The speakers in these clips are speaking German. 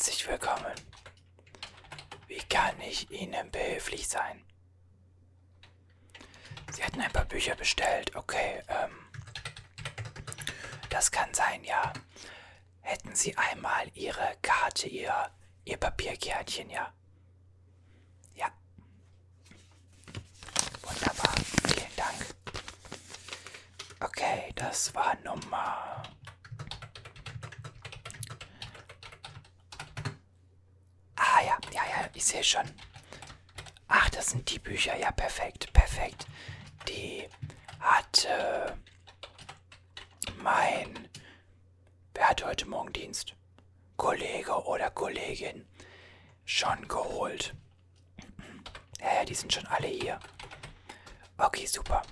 Herzlich willkommen. Wie kann ich Ihnen behilflich sein? Sie hatten ein paar Bücher bestellt. Okay, ähm. Das kann sein, ja. Hätten Sie einmal Ihre Karte, Ihr, Ihr Papierkärtchen, ja? Ja. Wunderbar. Vielen Dank. Okay, das war Nummer. Ah ja, ja, ja, ich sehe schon. Ach, das sind die Bücher. Ja, perfekt, perfekt. Die hat äh, mein... Wer hat heute Morgen Dienst? Kollege oder Kollegin schon geholt. Ja, ja, die sind schon alle hier. Okay, super.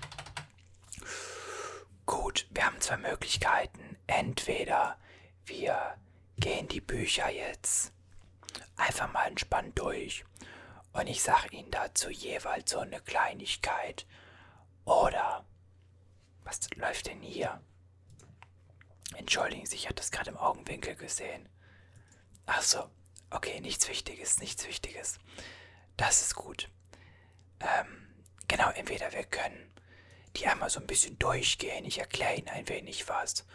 Gut, wir haben zwei Möglichkeiten. Entweder wir gehen die Bücher jetzt einfach mal entspannt durch und ich sage Ihnen dazu jeweils so eine Kleinigkeit. Oder, was läuft denn hier? Entschuldigen Sie, ich hatte das gerade im Augenwinkel gesehen. Ach so, okay, nichts Wichtiges, nichts Wichtiges. Das ist gut. Ähm, genau, entweder wir können die einmal so ein bisschen durchgehen, ich erkläre Ihnen ein wenig was.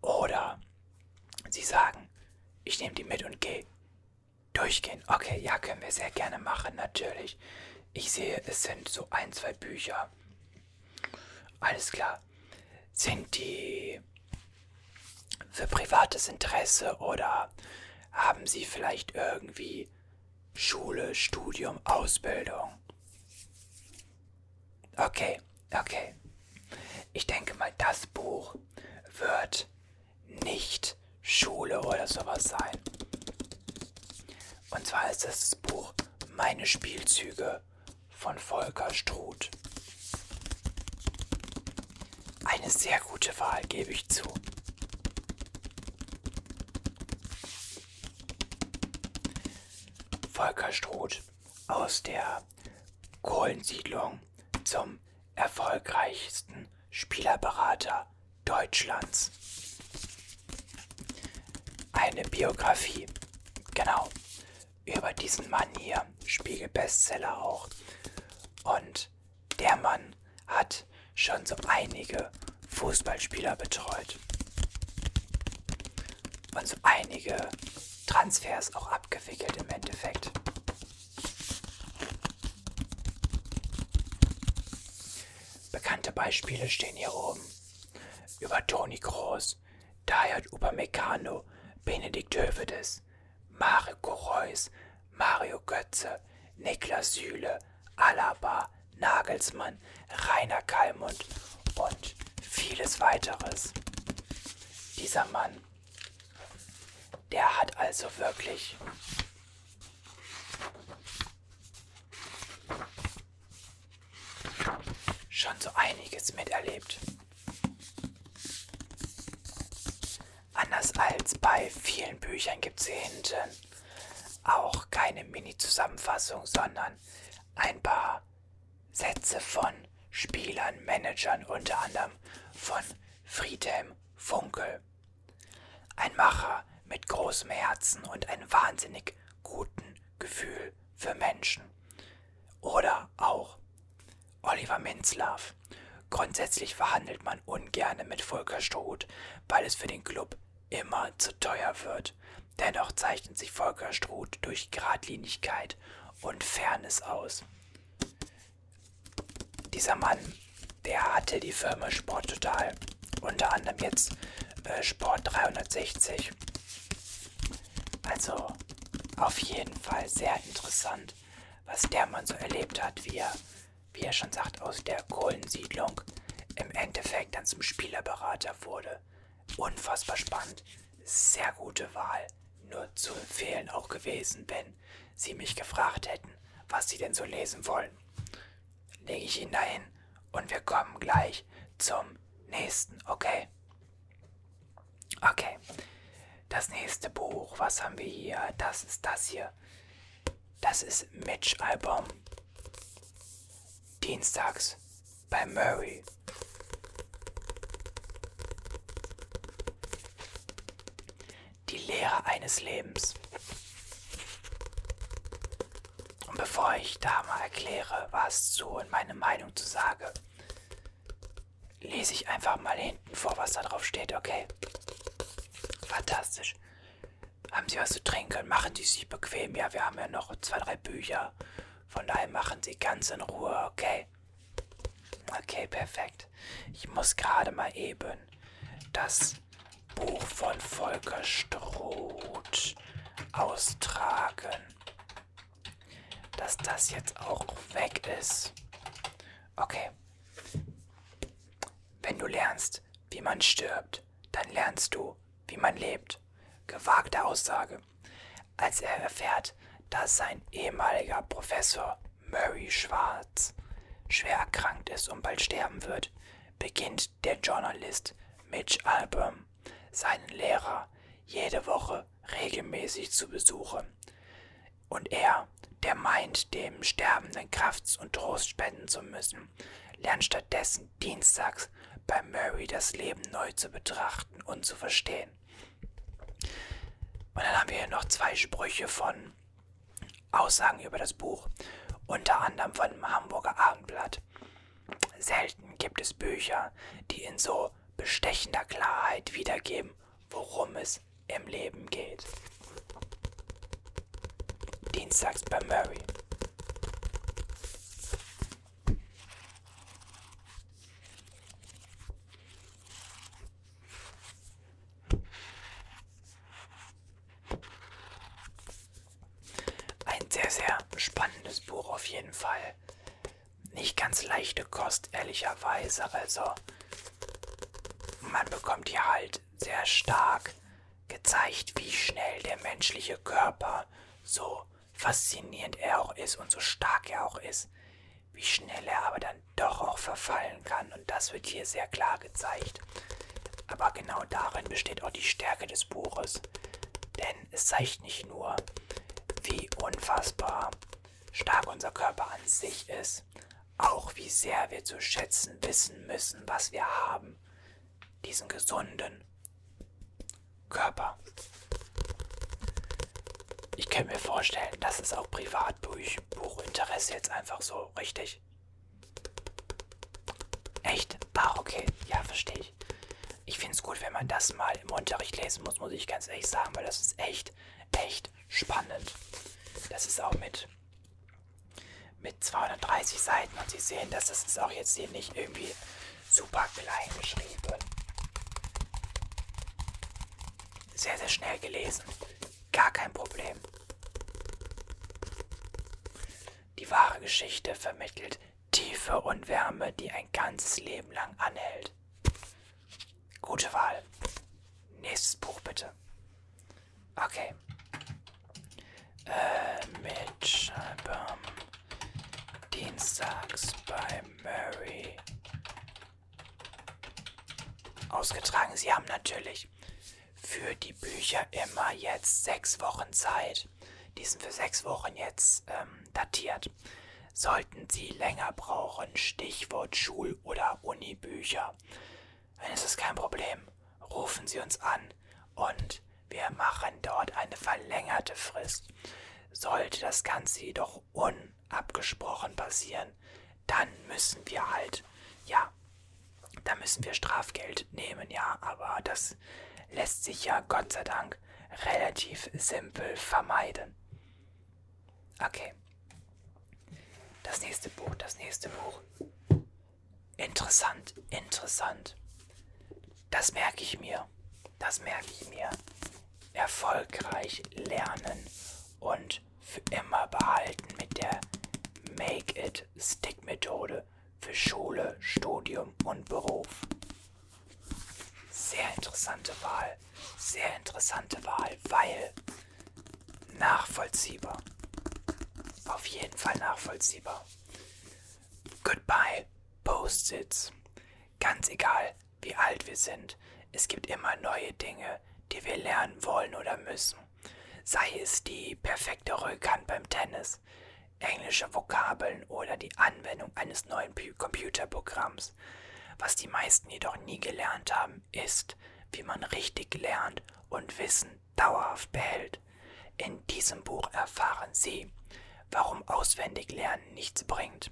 Oder Sie sagen, ich nehme die mit und gehe. Durchgehen. Okay, ja, können wir sehr gerne machen, natürlich. Ich sehe, es sind so ein, zwei Bücher. Alles klar. Sind die für privates Interesse oder haben Sie vielleicht irgendwie Schule, Studium, Ausbildung? Okay, okay. Ich denke mal, das Buch wird nicht Schule oder sowas sein. Und zwar ist das Buch Meine Spielzüge von Volker Struth. Eine sehr gute Wahl, gebe ich zu. Volker Struth aus der Kohlensiedlung zum erfolgreichsten Spielerberater Deutschlands. Eine Biografie, genau, über diesen Mann hier, Spiegel-Bestseller auch. Und der Mann hat schon so einige Fußballspieler betreut. Und so einige Transfers auch abgewickelt im Endeffekt. Bekannte Beispiele stehen hier oben. Über Toni Kroos, Dayot Upamecano, Benedikt Hövedes, Marco Reus, Mario Götze, Niklas Süle, Alaba, Nagelsmann, Rainer Kallmund und vieles weiteres. Dieser Mann, der hat also wirklich schon so einiges miterlebt. Anders als bei vielen Büchern gibt es hier hinten auch keine Mini-Zusammenfassung, sondern ein paar Sätze von Spielern, Managern, unter anderem von Friedhelm Funkel. Ein Macher mit großem Herzen und einem wahnsinnig guten Gefühl für Menschen. Oder auch Oliver Minzlaff. Grundsätzlich verhandelt man ungerne mit Volker Struth, weil es für den Club immer zu teuer wird. Dennoch zeichnet sich Volker Struth durch Gradlinigkeit und Fairness aus. Dieser Mann, der hatte die Firma Sport Total, unter anderem jetzt äh, Sport 360. Also auf jeden Fall sehr interessant, was der Mann so erlebt hat, wie er, wie er schon sagt, aus der Kohlensiedlung im Endeffekt dann zum Spielerberater wurde. Unfassbar spannend. Sehr gute Wahl. Nur zu empfehlen auch gewesen, wenn Sie mich gefragt hätten, was Sie denn so lesen wollen. Lege ich ihn dahin und wir kommen gleich zum nächsten, okay? Okay. Das nächste Buch, was haben wir hier? Das ist das hier. Das ist Mitch Album. Dienstags bei Murray. Die Lehre eines Lebens. bevor ich da mal erkläre, was zu und meine Meinung zu sage, lese ich einfach mal hinten vor, was da drauf steht, okay? Fantastisch. Haben Sie was zu trinken? Machen Sie sich bequem. Ja, wir haben ja noch zwei, drei Bücher. Von daher machen Sie ganz in Ruhe, okay? Okay, perfekt. Ich muss gerade mal eben das Buch von Volker Struth austragen. Dass das jetzt auch weg ist. Okay. Wenn du lernst, wie man stirbt, dann lernst du, wie man lebt. Gewagte Aussage. Als er erfährt, dass sein ehemaliger Professor Murray Schwarz schwer erkrankt ist und bald sterben wird, beginnt der Journalist Mitch Album seinen Lehrer jede Woche regelmäßig zu besuchen. Und er, der meint, dem Sterbenden Kraft und Trost spenden zu müssen, lernt stattdessen dienstags bei Murray das Leben neu zu betrachten und zu verstehen. Und dann haben wir hier noch zwei Sprüche von Aussagen über das Buch, unter anderem von dem Hamburger Abendblatt. Selten gibt es Bücher, die in so bestechender Klarheit wiedergeben, worum es im Leben geht. Dienstags bei Murray. Ein sehr, sehr spannendes Buch auf jeden Fall. Nicht ganz leichte Kost, ehrlicherweise. Also man bekommt hier halt sehr stark gezeigt, wie schnell der menschliche Körper, so faszinierend er auch ist und so stark er auch ist, wie schnell er aber dann doch auch verfallen kann. Und das wird hier sehr klar gezeigt. Aber genau darin besteht auch die Stärke des Buches. Denn es zeigt nicht nur, wie unfassbar stark unser Körper an sich ist, auch wie sehr wir zu schätzen wissen müssen, was wir haben diesen gesunden Körper. Ich könnte mir vorstellen, das ist auch Privatbuchinteresse jetzt einfach so, richtig? Echt? Ah, okay. Ja, verstehe ich. Ich finde es gut, wenn man das mal im Unterricht lesen muss, muss ich ganz ehrlich sagen, weil das ist echt, echt spannend. Das ist auch mit, mit 230 Seiten und Sie sehen, dass das ist auch jetzt hier nicht irgendwie super klein geschrieben. Sehr, sehr schnell gelesen. Gar kein Problem. Die wahre Geschichte vermittelt Tiefe und Wärme, die ein ganzes Leben lang anhält. Gute Wahl. Nächstes Buch bitte. Okay. Äh, mit Scheiben. Dienstags bei Murray. Ausgetragen, Sie haben natürlich für die Bücher immer jetzt sechs Wochen Zeit. Die sind für sechs Wochen jetzt ähm, datiert. Sie länger brauchen, Stichwort Schul- oder Unibücher, dann ist es kein Problem. Rufen Sie uns an und wir machen dort eine verlängerte Frist. Sollte das Ganze jedoch unabgesprochen passieren, dann müssen wir halt, ja, da müssen wir Strafgeld nehmen, ja, aber das lässt sich ja Gott sei Dank relativ simpel vermeiden. Okay. Das nächste Buch, das nächste Buch. Interessant, interessant. Das merke ich mir. Das merke ich mir. Erfolgreich lernen und für immer behalten mit der Make It Stick Methode für Schule, Studium und Beruf. Sehr interessante Wahl. Sehr interessante Wahl, weil nachvollziehbar. Auf jeden Fall nachvollziehbar. Goodbye, Post-its. Ganz egal, wie alt wir sind, es gibt immer neue Dinge, die wir lernen wollen oder müssen. Sei es die perfekte Rückhand beim Tennis, englische Vokabeln oder die Anwendung eines neuen Computerprogramms. Was die meisten jedoch nie gelernt haben, ist, wie man richtig lernt und Wissen dauerhaft behält. In diesem Buch erfahren Sie, warum auswendig lernen nichts bringt,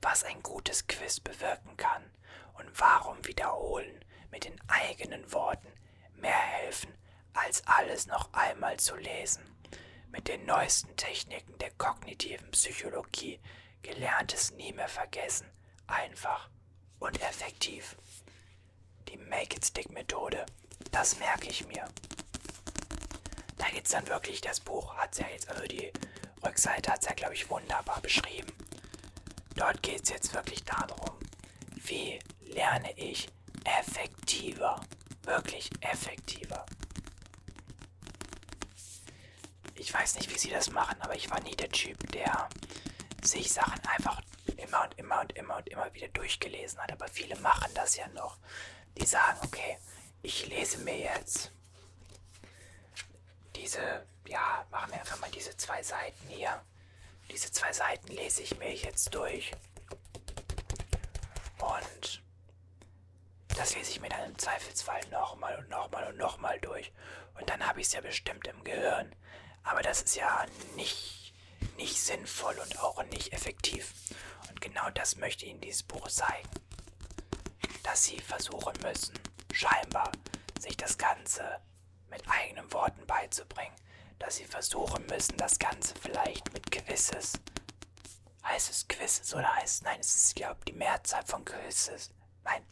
was ein gutes Quiz bewirken kann und warum Wiederholen mit den eigenen Worten mehr helfen, als alles noch einmal zu lesen. Mit den neuesten Techniken der kognitiven Psychologie gelerntes nie mehr vergessen, einfach und effektiv. Die Make-it-Stick-Methode, das merke ich mir. Da gibt es dann wirklich das Buch, hat ja jetzt, also die Rückseite hat es ja, glaube ich, wunderbar beschrieben. Dort geht es jetzt wirklich darum, wie lerne ich effektiver, wirklich effektiver. Ich weiß nicht, wie sie das machen, aber ich war nie der Typ, der sich Sachen einfach immer und immer und immer und immer wieder durchgelesen hat. Aber viele machen das ja noch. Die sagen, okay, ich lese mir jetzt diese, ja, machen wir einfach mal diese zwei Seiten hier. Diese zwei Seiten lese ich mir jetzt durch. Und das lese ich mir dann im Zweifelsfall nochmal und nochmal und nochmal durch. Und dann habe ich es ja bestimmt im Gehirn. Aber das ist ja nicht, nicht sinnvoll und auch nicht effektiv. Und genau das möchte Ihnen dieses Buch zeigen. Dass Sie versuchen müssen, scheinbar, sich das Ganze mit eigenen Worten beizubringen. Dass Sie versuchen müssen, das Ganze vielleicht mit Quizzes. Heißt es Quizzes oder heißt es, nein, es ist, glaube ich, die Mehrzahl von Quizzes. Nein,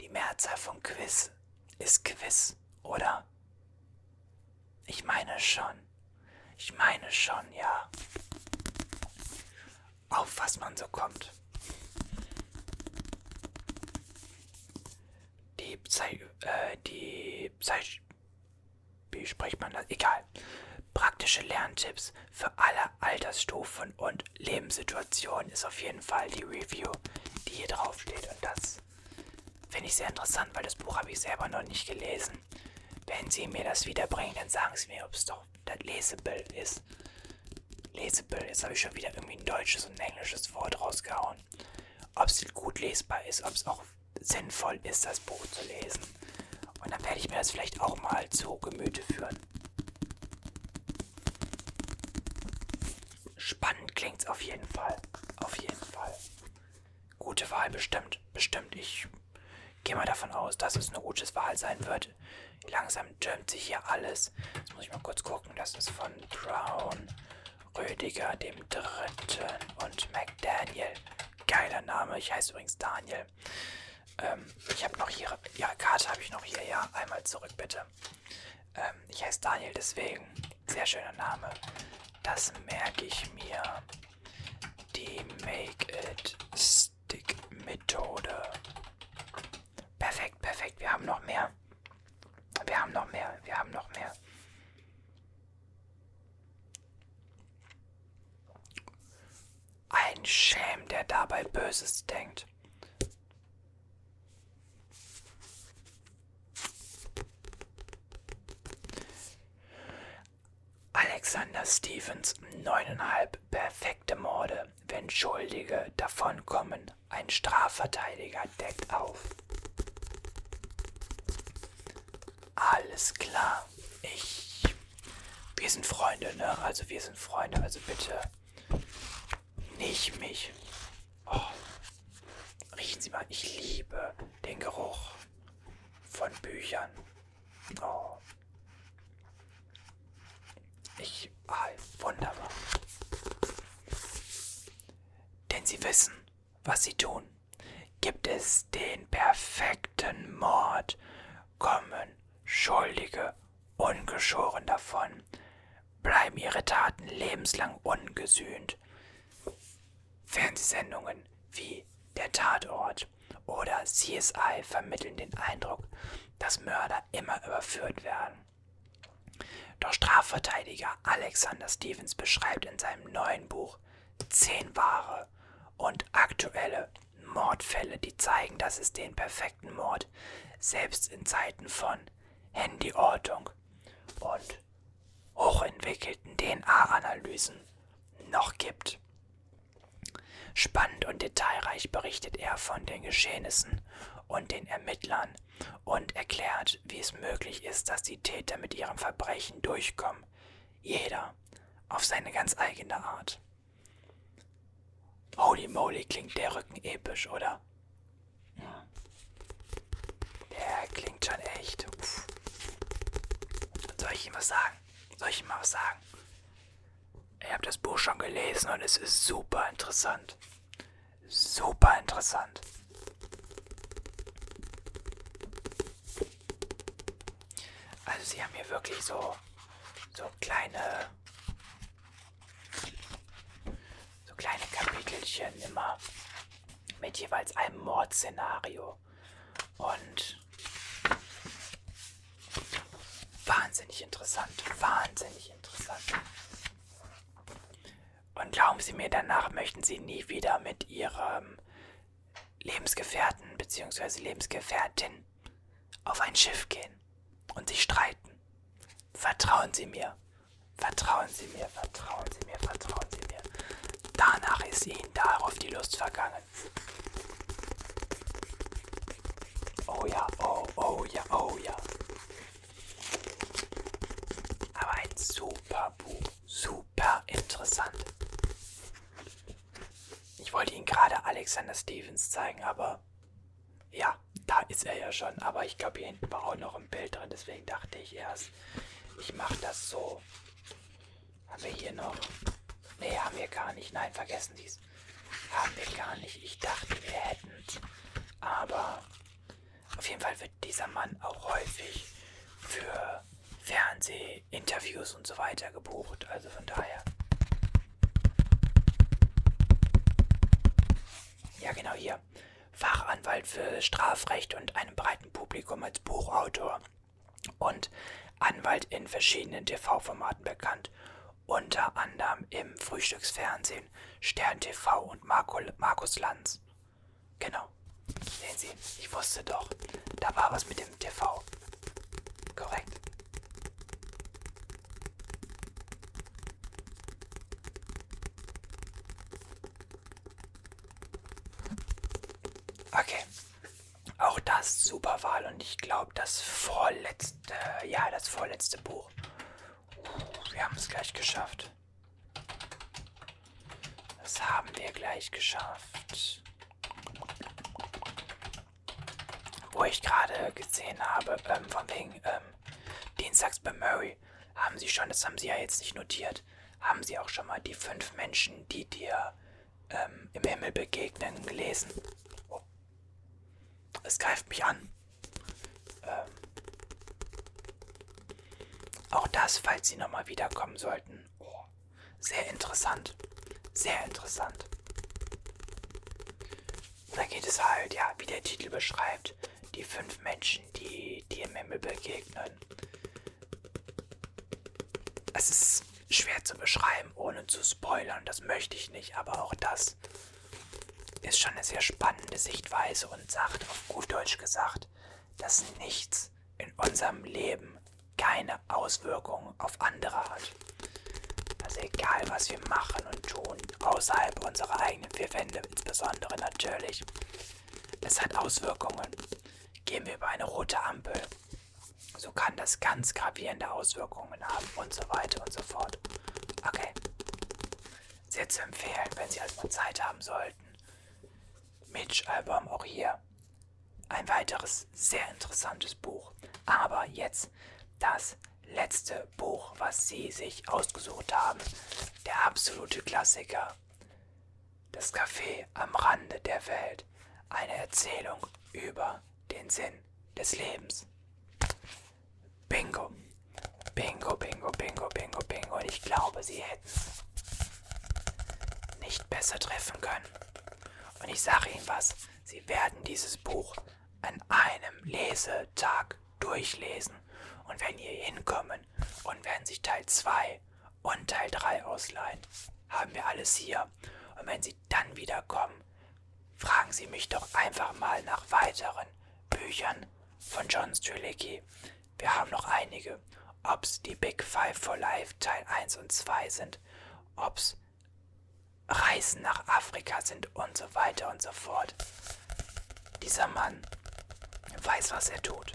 die Mehrzahl von Quiz ist Quiz, oder? Ich meine schon. Ich meine schon, ja. Auf was man so kommt. Die Psy... Äh, die Psy... Wie spricht man das? Egal. Praktische Lerntipps für alle Altersstufen und Lebenssituationen ist auf jeden Fall die Review, die hier drauf steht. Und das finde ich sehr interessant, weil das Buch habe ich selber noch nicht gelesen. Wenn Sie mir das wiederbringen, dann sagen Sie mir, ob es doch das Lesable ist. Lesable, jetzt habe ich schon wieder irgendwie ein deutsches und ein englisches Wort rausgehauen. Ob es gut lesbar ist, ob es auch sinnvoll ist, das Buch zu lesen. Und dann werde ich mir das vielleicht auch mal zu Gemüte führen. Spannend klingt es auf jeden Fall. Auf jeden Fall. Gute Wahl bestimmt. Bestimmt. Ich gehe mal davon aus, dass es eine gute Wahl sein wird. Langsam türmt sich hier alles. Jetzt muss ich mal kurz gucken. Das ist von Brown, Rödiger dem Dritten und McDaniel. Geiler Name. Ich heiße übrigens Daniel. Ähm, ich habe noch hier, ja, Karte habe ich noch hier, ja. Einmal zurück, bitte. Ähm, ich heiße Daniel, deswegen. Sehr schöner Name. Das merke ich mir. Die Make It Stick Methode. Perfekt, perfekt. Wir haben noch mehr. Wir haben noch mehr. Wir haben noch mehr. Ein Schelm, der dabei Böses denkt. Alexander Stevens, neuneinhalb perfekte Morde, Schuldige davonkommen. Ein Strafverteidiger deckt auf. Alles klar. Ich. Wir sind Freunde, ne? Also wir sind Freunde, also bitte. Nicht mich. Oh. Riechen Sie mal, ich liebe den Geruch von Büchern. Oh. Ich. Ah, wunderbar. Denn Sie wissen, was Sie tun. Gibt es den perfekten Mord, kommen Schuldige ungeschoren davon, bleiben ihre Taten lebenslang ungesühnt. Fernsehsendungen wie Der Tatort oder CSI vermitteln den Eindruck, dass Mörder immer überführt werden. Doch Strafverteidiger Alexander Stevens beschreibt in seinem neuen Buch zehn wahre und aktuelle Mordfälle, die zeigen, dass es den perfekten Mord selbst in Zeiten von Handyortung und hochentwickelten DNA-Analysen noch gibt. Spannend und detailreich berichtet er von den Geschehnissen und den Ermittlern und erklärt, wie es möglich ist, dass die Täter mit ihrem Verbrechen durchkommen, jeder auf seine ganz eigene Art. Holy moly, klingt der Rücken episch, oder? Ja. Der klingt schon echt. Uff. Soll ich ihm was sagen? Soll ich ihm mal was sagen? Ich habe das Buch schon gelesen und es ist super interessant. Super interessant. Also sie haben hier wirklich so, so kleine, so kleine Kapitelchen immer mit jeweils einem Mordszenario. Und wahnsinnig interessant, wahnsinnig interessant. Und glauben Sie mir, danach möchten Sie nie wieder mit Ihrem Lebensgefährten bzw. Lebensgefährtin auf ein Schiff gehen und sich streiten. Vertrauen Sie mir. Vertrauen Sie mir, vertrauen Sie mir, vertrauen Sie mir. Danach ist Ihnen darauf die Lust vergangen. Oh ja, oh, oh ja, oh ja. Aber ein super Buch, super interessant. Ich wollte Ihnen gerade Alexander Stevens zeigen, aber ja, da ist er ja schon. Aber ich glaube, hier hinten war auch noch ein Bild drin, deswegen dachte ich erst, ich mache das so. Haben wir hier noch? Nee, haben wir gar nicht. Nein, vergessen Sie es. Haben wir gar nicht. Ich dachte, wir hätten es. Aber auf jeden Fall wird dieser Mann auch häufig für Fernsehinterviews und so weiter gebucht. Also von daher. Ja, genau hier. Fachanwalt für Strafrecht und einem breiten Publikum als Buchautor und Anwalt in verschiedenen TV-Formaten bekannt, unter anderem im Frühstücksfernsehen, Stern TV und Marco, Markus Lanz. Genau. Sehen Sie, ich wusste doch, da war was mit dem TV. Korrekt. Okay. Auch das super Wahl und ich glaube das vorletzte, ja, das vorletzte Buch. Wir haben es gleich geschafft. Das haben wir gleich geschafft. Wo ich gerade gesehen habe, ähm, von wegen ähm, Dienstags bei Murray, haben Sie schon, das haben Sie ja jetzt nicht notiert, haben Sie auch schon mal die fünf Menschen, die dir ähm, im Himmel begegnen, gelesen? Oh. Es greift mich an. Ähm, auch das, falls Sie nochmal wiederkommen sollten. Oh, sehr interessant. Sehr interessant. Da geht es halt, ja, wie der Titel beschreibt, die fünf Menschen, die dir im Himmel begegnen. Es ist schwer zu beschreiben, ohne zu spoilern, das möchte ich nicht, aber auch das ist schon eine sehr spannende Sichtweise und sagt, auf gut Deutsch gesagt, dass nichts in unserem Leben keine Auswirkungen auf andere hat. Also egal, was wir machen und tun, außerhalb unserer eigenen vier Wände insbesondere natürlich, es hat Auswirkungen. Gehen wir über eine rote Ampel, so kann das ganz gravierende Auswirkungen haben und so weiter und so fort. Okay. Sehr zu empfehlen, wenn Sie also mal Zeit haben sollten. Mitch-Album auch hier. Ein weiteres sehr interessantes Buch. Aber jetzt das letzte Buch, was Sie sich ausgesucht haben. Der absolute Klassiker. Das Café am Rande der Welt. Eine Erzählung über den Sinn des Lebens. Bingo. Bingo, bingo, bingo, bingo, bingo. Und ich glaube, Sie hätten es nicht besser treffen können. Und ich sage Ihnen was, Sie werden dieses Buch an einem Lesetag durchlesen. Und wenn ihr hinkommen und werden sich Teil 2 und Teil 3 ausleihen, haben wir alles hier. Und wenn Sie dann wiederkommen, fragen Sie mich doch einfach mal nach weiteren Büchern von John Strelicky. Wir haben noch einige. Ob's die Big Five for Life Teil 1 und 2 sind, ob's Reisen nach Afrika sind und so weiter und so fort. Dieser Mann weiß, was er tut.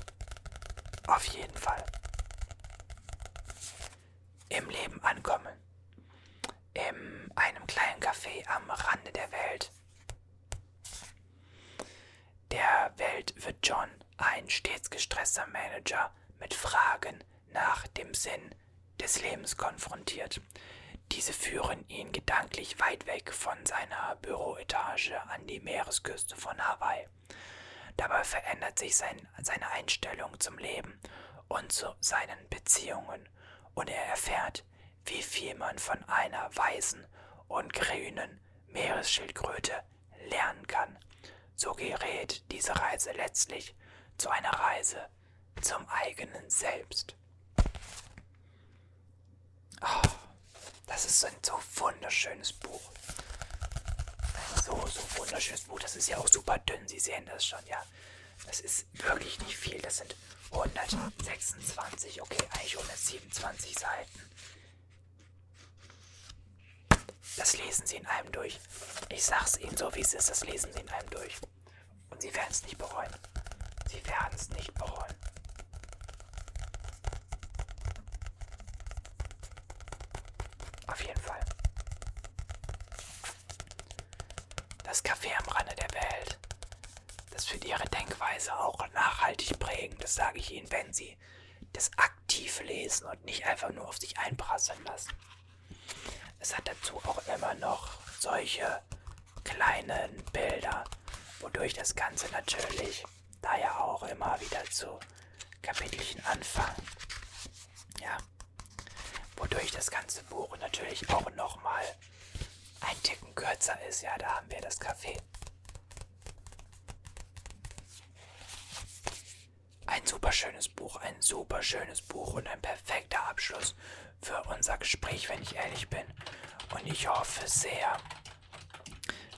Auf jeden Fall. Im Leben ankommen in einem kleinen Café am Rande der Welt. Der Welt wird John, ein stets gestresster Manager, mit Fragen nach dem Sinn des Lebens konfrontiert. Diese führen ihn gedanklich weit weg von seiner Büroetage an die Meeresküste von Hawaii. Dabei verändert sich sein, seine Einstellung zum Leben und zu seinen Beziehungen und er erfährt, wie viel man von einer weißen und grünen Meeresschildkröte lernen kann. So gerät diese Reise letztlich zu einer Reise zum eigenen Selbst. Oh, das ist ein so wunderschönes Buch. So, so wunderschönes Buch. Das ist ja auch super dünn. Sie sehen das schon, ja. Das ist wirklich nicht viel. Das sind 126, okay, eigentlich 127 Seiten. Das lesen Sie in einem durch. Ich sag's Ihnen so, wie es ist, das lesen Sie in einem durch. Und Sie werden es nicht bereuen. Sie werden es nicht bereuen. Auf jeden Fall. Das Café am Rande der Welt. Das wird Ihre Denkweise auch nachhaltig prägen. Das sage ich Ihnen, wenn Sie das aktiv lesen und nicht einfach nur auf sich einprasseln lassen. Es hat dazu auch immer noch solche kleinen Bilder, wodurch das Ganze natürlich da ja auch immer wieder zu Kapitelchen anfangen. Ja, wodurch das ganze Buch natürlich auch nochmal ein Ticken kürzer ist. Ja, da haben wir das Café. Ein super schönes Buch, ein super schönes Buch und ein perfekter Abschluss für unser Gespräch, wenn ich ehrlich bin. Und ich hoffe sehr,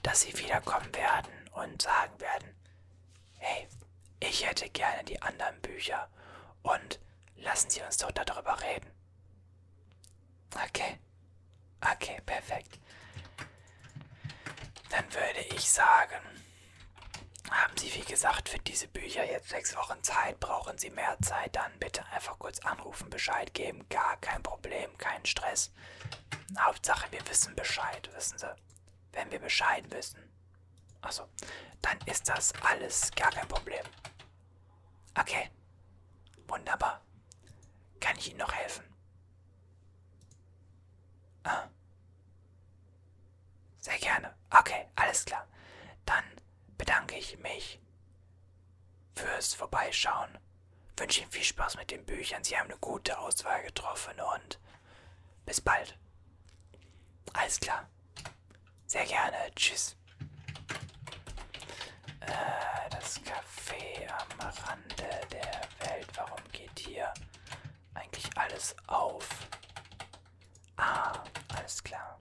dass Sie wiederkommen werden und sagen werden, hey, ich hätte gerne die anderen Bücher und lassen Sie uns doch darüber reden. Okay, okay, perfekt. Dann würde ich sagen, haben Sie, wie gesagt, für diese Bücher jetzt sechs Wochen Zeit? Brauchen Sie mehr Zeit? Dann bitte einfach kurz anrufen, Bescheid geben. Gar kein Problem, kein Stress. Hauptsache, wir wissen Bescheid, wissen Sie? Wenn wir Bescheid wissen. Achso, dann ist das alles gar kein Problem. Okay, wunderbar. Kann ich Ihnen noch helfen? Buchs vorbeischauen. Wünsche Ihnen viel Spaß mit den Büchern. Sie haben eine gute Auswahl getroffen und bis bald. Alles klar. Sehr gerne. Tschüss. Äh, das Café am Rande der Welt. Warum geht hier eigentlich alles auf? Ah, alles klar.